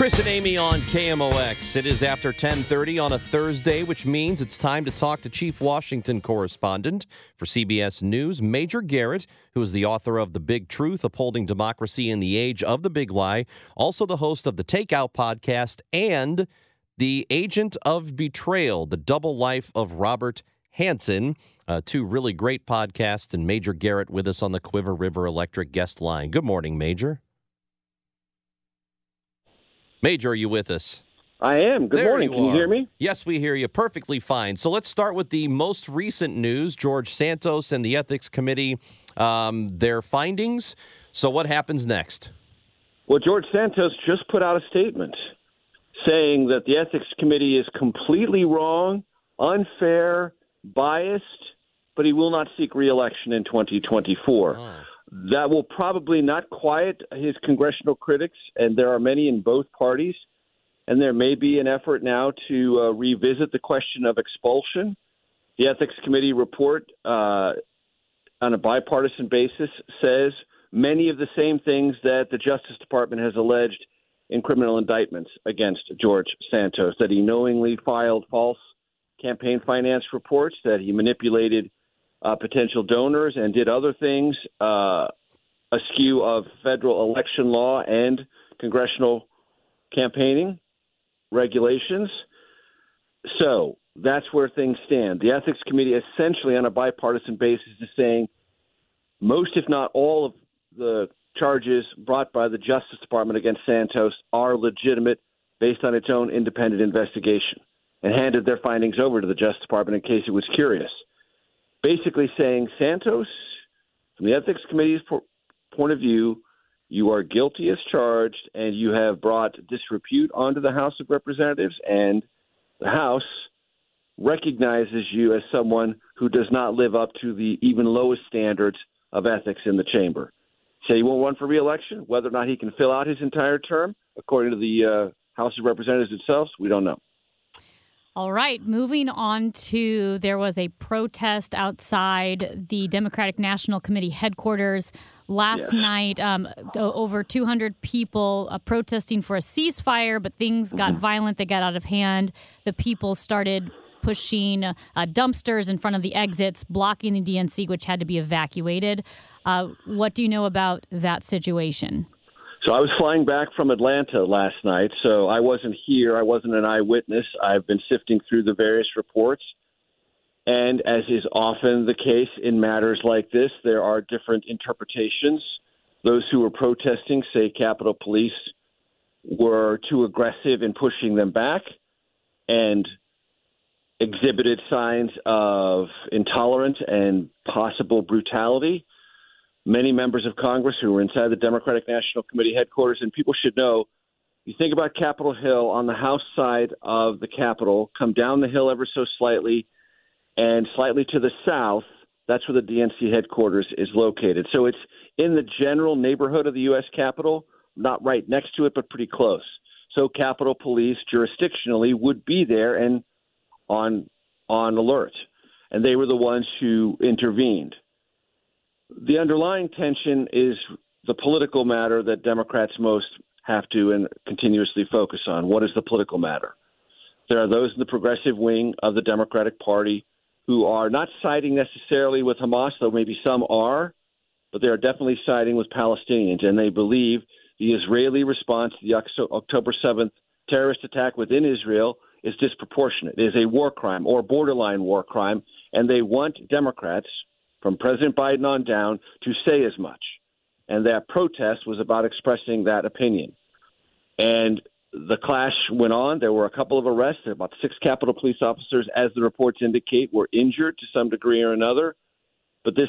Chris and Amy on KMOX. It is after 10:30 on a Thursday, which means it's time to talk to Chief Washington correspondent for CBS News, Major Garrett, who is the author of The Big Truth: Upholding Democracy in the Age of the Big Lie, also the host of the Takeout podcast and The Agent of Betrayal: The Double Life of Robert Hanssen. Uh, two really great podcasts, and Major Garrett with us on the Cuivre River Electric guest line. Good morning, Major. Major, are you with us? I am. Good There morning. you Can you hear me? Yes, we hear you perfectly fine. So let's start with the most recent news George Santos and the Ethics Committee, um, their findings. So, what happens next? Well, George Santos just put out a statement saying that the Ethics Committee is completely wrong, unfair, biased, but he will not seek reelection in 2024. That will probably not quiet his congressional critics, and there are many in both parties. And there may be an effort now to uh, revisit the question of expulsion. The Ethics Committee report, uh, on a bipartisan basis, says many of the same things that the Justice Department has alleged in criminal indictments against George Santos that he knowingly filed false campaign finance reports, that he manipulated uh, potential donors and did other things uh, askew of federal election law and congressional campaigning regulations. So that's where things stand. The Ethics Committee, essentially on a bipartisan basis, is saying most, if not all, of the charges brought by the Justice Department against Santos are legitimate based on its own independent investigation and handed their findings over to the Justice Department in case it was curious. Basically saying, Santos, from the Ethics Committee's po- point of view, you are guilty as charged and you have brought disrepute onto the House of Representatives, and the House recognizes you as someone who does not live up to the even lowest standards of ethics in the chamber. Say he won't run for reelection. Whether or not he can fill out his entire term, according to the uh, House of Representatives itself, we don't know. All right, moving on to there was a protest outside the Democratic National Committee headquarters last Yes. night. Um, over 200 people uh, protesting for a ceasefire, but things got violent. They got out of hand. The people started pushing uh, dumpsters in front of the exits, blocking the DNC, which had to be evacuated. Uh, what do you know about that situation? So I was flying back from Atlanta last night, so I wasn't here. I wasn't an eyewitness. I've been sifting through the various reports. And as is often the case in matters like this, there are different interpretations. Those who were protesting say Capitol Police were too aggressive in pushing them back and exhibited signs of intolerance and possible brutality many members of Congress who were inside the Democratic National Committee headquarters, and people should know. You think about Capitol Hill on the House side of the Capitol, come down the hill ever so slightly, and slightly to the south, that's where the DNC headquarters is located. So it's in the general neighborhood of the U.S. Capitol, not right next to it, but pretty close. So Capitol Police jurisdictionally would be there and on on alert, and they were the ones who intervened the underlying tension is the political matter that Democrats most have to and continuously focus on. What is the political matter? There are those in the progressive wing of the Democratic Party who are not siding necessarily with Hamas, though maybe some are, but they are definitely siding with Palestinians, and they believe the Israeli response to the October 7th terrorist attack within Israel is disproportionate, is a war crime or borderline war crime, and they want Democrats from President Biden on down to say as much. And that protest was about expressing that opinion. And the clash went on. There were a couple of arrests. About six Capitol Police officers, as the reports indicate, were injured to some degree or another. But this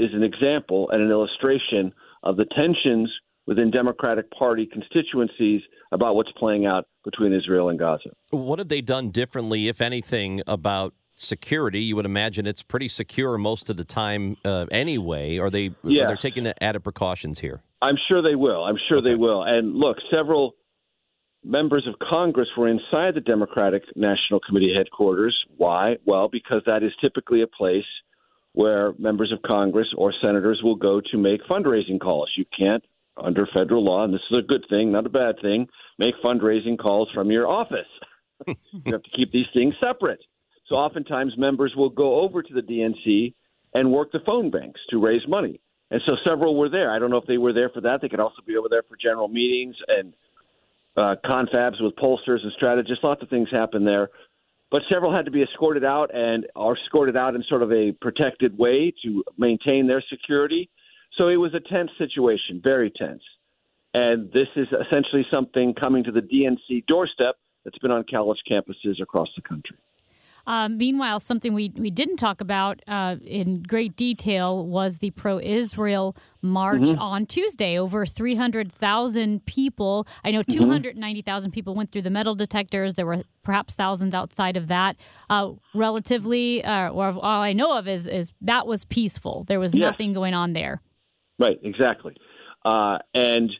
is an example and an illustration of the tensions within Democratic Party constituencies about what's playing out between Israel and Gaza. What have they done differently, if anything, about security? You would imagine it's pretty secure most of the time uh, anyway. Are they yes. are taking the added precautions here? I'm sure they will. I'm sure okay. they will. And look, several members of Congress were inside the Democratic National Committee headquarters. Why? Well, because that is typically a place – where members of Congress or senators will go to make fundraising calls. You can't, under federal law, and this is a good thing, not a bad thing, make fundraising calls from your office. you have to keep these things separate. So oftentimes members will go over to the DNC and work the phone banks to raise money. And so several were there. I don't know if they were there for that. They could also be over there for general meetings and uh, confabs with pollsters and strategists. Lots of things happen there but several had to be escorted out and are escorted out in sort of a protected way to maintain their security. So it was a tense situation, very tense. And this is essentially something coming to the DNC doorstep that's been on college campuses across the country. Uh, meanwhile, something we, we didn't talk about uh, in great detail was the pro Israel march mm-hmm. on Tuesday. Over 300,000 people. I know 290,000 mm-hmm. people went through the metal detectors. There were perhaps thousands outside of that. Uh, relatively, uh, or all I know of is, is that was peaceful. There was yes. nothing going on there. Right, exactly. Uh, and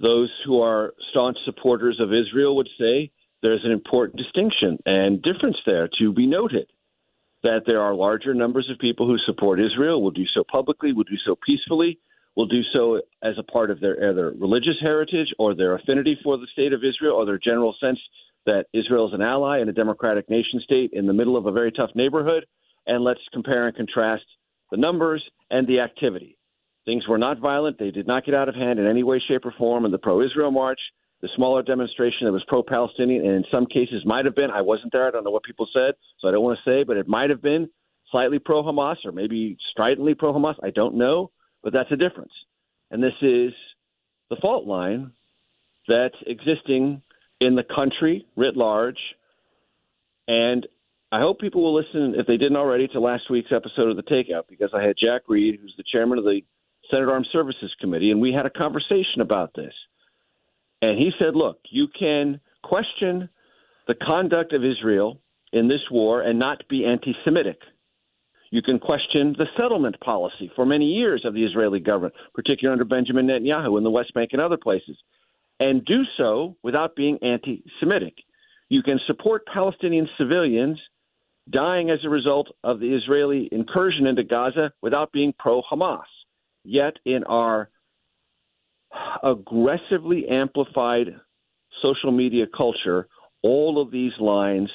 those who are staunch supporters of Israel would say there's an important distinction and difference there to be noted that there are larger numbers of people who support Israel, will do so publicly, will do so peacefully, will do so as a part of their either religious heritage or their affinity for the state of Israel or their general sense that Israel is an ally and a democratic nation state in the middle of a very tough neighborhood. And let's compare and contrast the numbers and the activity. Things were not violent. They did not get out of hand in any way, shape, or form in the pro Israel march the smaller demonstration that was pro Palestinian, and in some cases might have been. I wasn't there. I don't know what people said, so I don't want to say, but it might have been slightly pro Hamas or maybe stridently pro Hamas. I don't know, but that's a difference. And this is the fault line that's existing in the country writ large. And I hope people will listen, if they didn't already, to last week's episode of The Takeout because I had Jack Reed, who's the chairman of the Senate Armed Services Committee, and we had a conversation about this. And he said, look, you can question the conduct of Israel in this war and not be anti Semitic. You can question the settlement policy for many years of the Israeli government, particularly under Benjamin Netanyahu in the West Bank and other places, and do so without being anti Semitic. You can support Palestinian civilians dying as a result of the Israeli incursion into Gaza without being pro Hamas. Yet, in our aggressively amplified social media culture, all of these lines,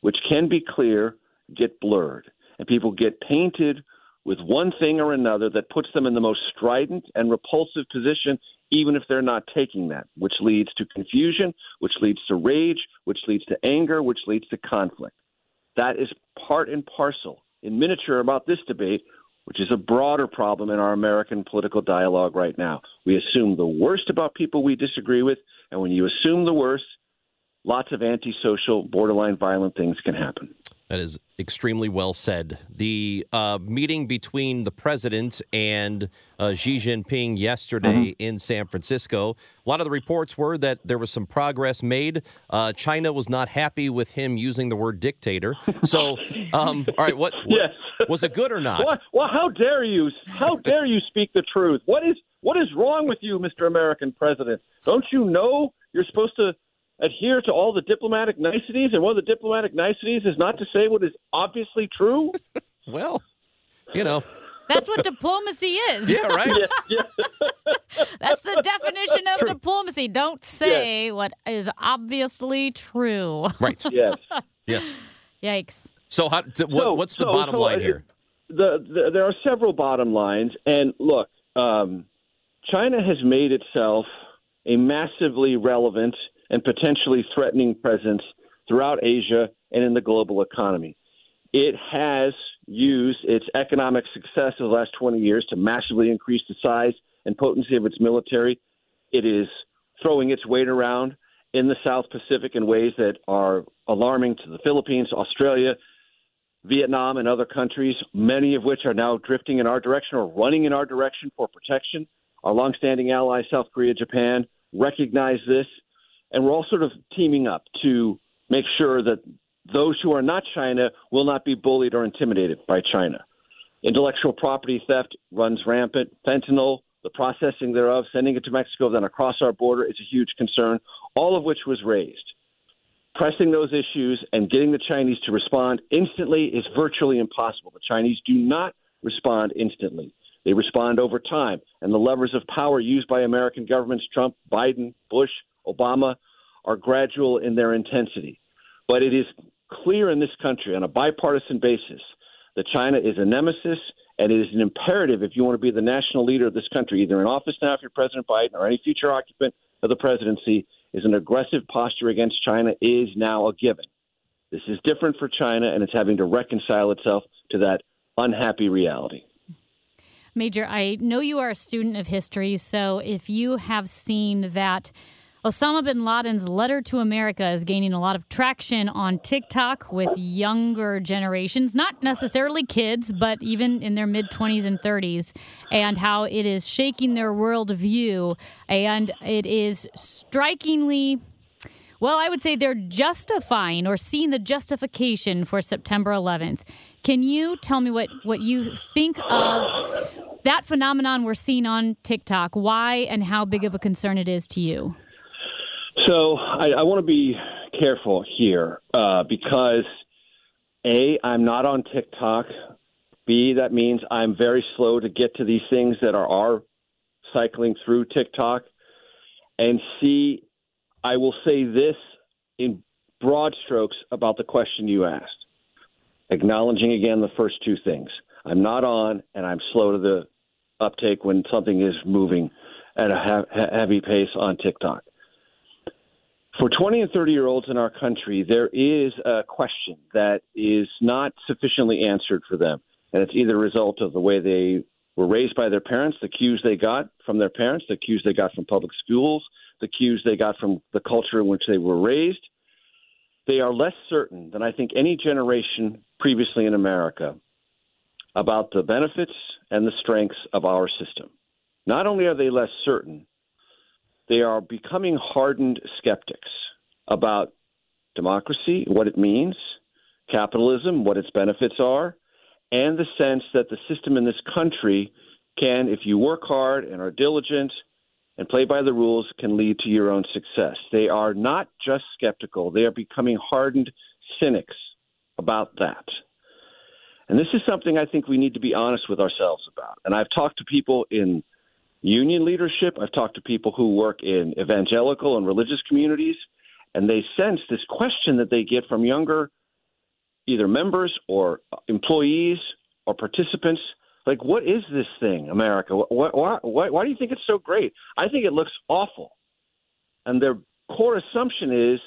which can be clear, get blurred. And people get painted with one thing or another that puts them in the most strident and repulsive position, even if they're not taking that, which leads to confusion, which leads to rage, which leads to anger, which leads to conflict. That is part and parcel in miniature about this debate which is a broader problem in our American political dialogue right now. We assume the worst about people we disagree with, and when you assume the worst, lots of antisocial, borderline violent things can happen. That is extremely well said. The uh, meeting between the president and uh, Xi Jinping yesterday mm-hmm. in San Francisco, a lot of the reports were that there was some progress made. Uh, China was not happy with him using the word dictator. So, um, all right, what, what yes. was it good or not? Well, well, how dare you? How dare you speak the truth? What is what is wrong with you, Mr. American President? Don't you know you're supposed to adhere to all the diplomatic niceties, and one of the diplomatic niceties is not to say what is obviously true? well, you know. That's what diplomacy is. Yeah, right. yeah, yeah. That's the definition of true. diplomacy. Don't say yes. what is obviously true. Right. Yes. yes. Yikes. So, how, what, so, what's the so, bottom so, line here? the, the, there are several bottom lines, and look, um, China has made itself a massively relevant and potentially threatening presence throughout Asia and in the global economy. It has used its economic success of the last 20 years to massively increase the size and potency of its military. It is throwing its weight around in the South Pacific in ways that are alarming to the Philippines, Australia, Vietnam, and other countries, many of which are now drifting in our direction or running in our direction for protection. Our longstanding ally, South Korea, Japan, recognize this, and we're all sort of teaming up to make sure that those who are not China will not be bullied or intimidated by China. Intellectual property theft runs rampant. Fentanyl, the processing thereof, sending it to Mexico, then across our border is a huge concern, all of which was raised. Pressing those issues and getting the Chinese to respond instantly is virtually impossible. The Chinese do not respond instantly. They respond over time, and the levers of power used by American governments, Trump, Biden, Bush, Obama, are gradual in their intensity. But it is clear in this country on a bipartisan basis that China is a nemesis, and it is an imperative if you want to be the national leader of this country, either in office now if you're President Biden or any future occupant of the presidency, is an aggressive posture against China is now a given. This is different for China, and it's having to reconcile itself to that unhappy reality. Major, I know you are a student of history, so if you have seen that Osama bin Laden's letter to America is gaining a lot of traction on TikTok with younger generations, not necessarily kids, but even in their mid 20s and 30s, and how it is shaking their worldview. And it is strikingly well, I would say they're justifying or seeing the justification for September 11th. Can you tell me what, what you think of that phenomenon we're seeing on TikTok? Why and how big of a concern it is to you? So I, I want to be careful here uh, because A, I'm not on TikTok. B, that means I'm very slow to get to these things that are, are cycling through TikTok. And C, I will say this in broad strokes about the question you asked, acknowledging again the first two things. I'm not on, and I'm slow to the uptake when something is moving at a heavy pace on TikTok. For 20 and 30 year olds in our country, there is a question that is not sufficiently answered for them. And it's either a result of the way they were raised by their parents, the cues they got from their parents, the cues they got from public schools, the cues they got from the culture in which they were raised. They are less certain than I think any generation previously in America about the benefits and the strengths of our system. Not only are they less certain, they are becoming hardened skeptics about democracy, what it means, capitalism, what its benefits are, and the sense that the system in this country can, if you work hard and are diligent and play by the rules, can lead to your own success. They are not just skeptical, they are becoming hardened cynics about that. And this is something I think we need to be honest with ourselves about. And I've talked to people in union leadership, I've talked to people who work in evangelical and religious communities, and they sense this question that they get from younger either members or employees or participants like what is this thing america? Why, why, why do you think it's so great? I think it looks awful. And their core assumption is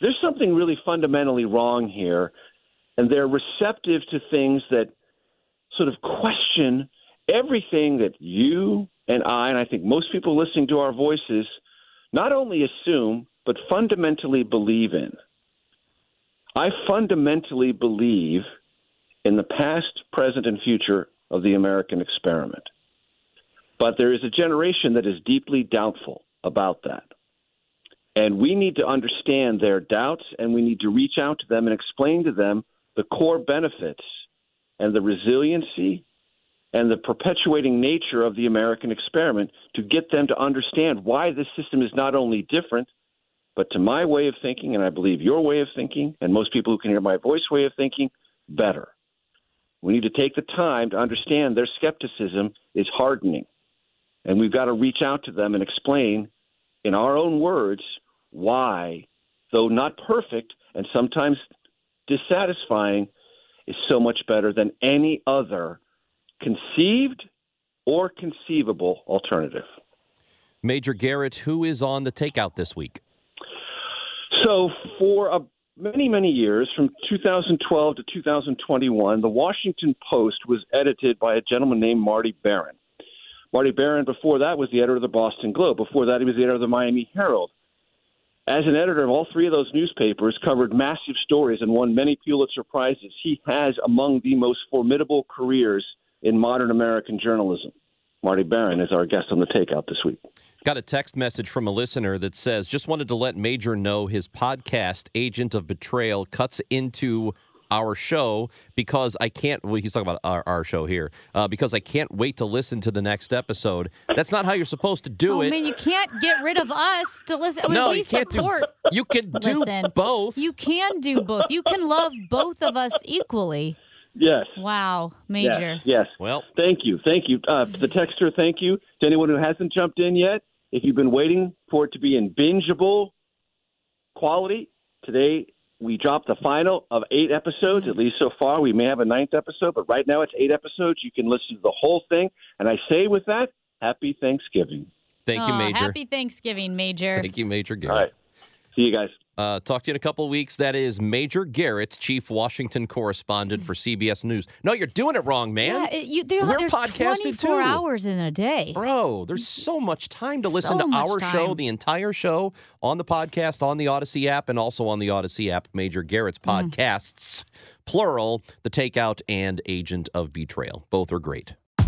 there's something really fundamentally wrong here and they're receptive to things that sort of question everything that you and I, and I think most people listening to our voices, not only assume, but fundamentally believe in. I fundamentally believe in the past, present, and future of the American experiment. But there is a generation that is deeply doubtful about that. And we need to understand their doubts and we need to reach out to them and explain to them the core benefits and the resiliency and the perpetuating nature of the American experiment to get them to understand why this system is not only different, but to my way of thinking, and I believe your way of thinking, and most people who can hear my voice way of thinking, better. We need to take the time to understand their skepticism is hardening. And we've got to reach out to them and explain in our own words why, though not perfect and sometimes dissatisfying, is so much better than any other conceived or conceivable alternative. Major Garrett, who is on the takeout this week? So, for a, many, many years, from 2012 to 2021, the Washington Post was edited by a gentleman named Marty Baron. Marty Baron, before that, was the editor of the Boston Globe. Before that, he was the editor of the Miami Herald. As an editor of all three of those newspapers, covered massive stories and won many Pulitzer Prizes. He has among the most formidable careers in modern American journalism. Marty Baron is our guest on the takeout this week. Got a text message from a listener that says, just wanted to let Major know his podcast, Agent of Betrayal, cuts into our show because I can't. Well, he's talking about our, our show here uh, because I can't wait to listen to the next episode. That's not how you're supposed to do oh, it. mean, you can't get rid of us to listen. I mean, no, we you can't support. do. You can do Listen, both. You can do both. You can love both of us equally. Yes. Wow, Major. Yes. yes. well, Thank you. Thank you. Uh, to the texter, thank you. To anyone who hasn't jumped in yet, if you've been waiting for it to be in bingeable quality, today we dropped the final of eight episodes, at least so far. We may have a ninth episode, but right now it's eight episodes. You can listen to the whole thing. And I say with that, happy Thanksgiving. thank you, Aw, Major. Happy Thanksgiving, Major. Thank you, Major All Garrett. right. See you guys. Uh, talk to you in a couple of weeks. That is Major Garrett, chief Washington correspondent for CBS News. No, you're doing it wrong, man. Yeah, you, there, We're there's podcasted 24 too. hours in a day. Bro, there's so much time to listen So to our show, the entire show on the podcast, on the Audacy app, and also on the Audacy app, Major Garrett's Mm. podcasts, plural, The Takeout and Agent of Betrayal. Both are great.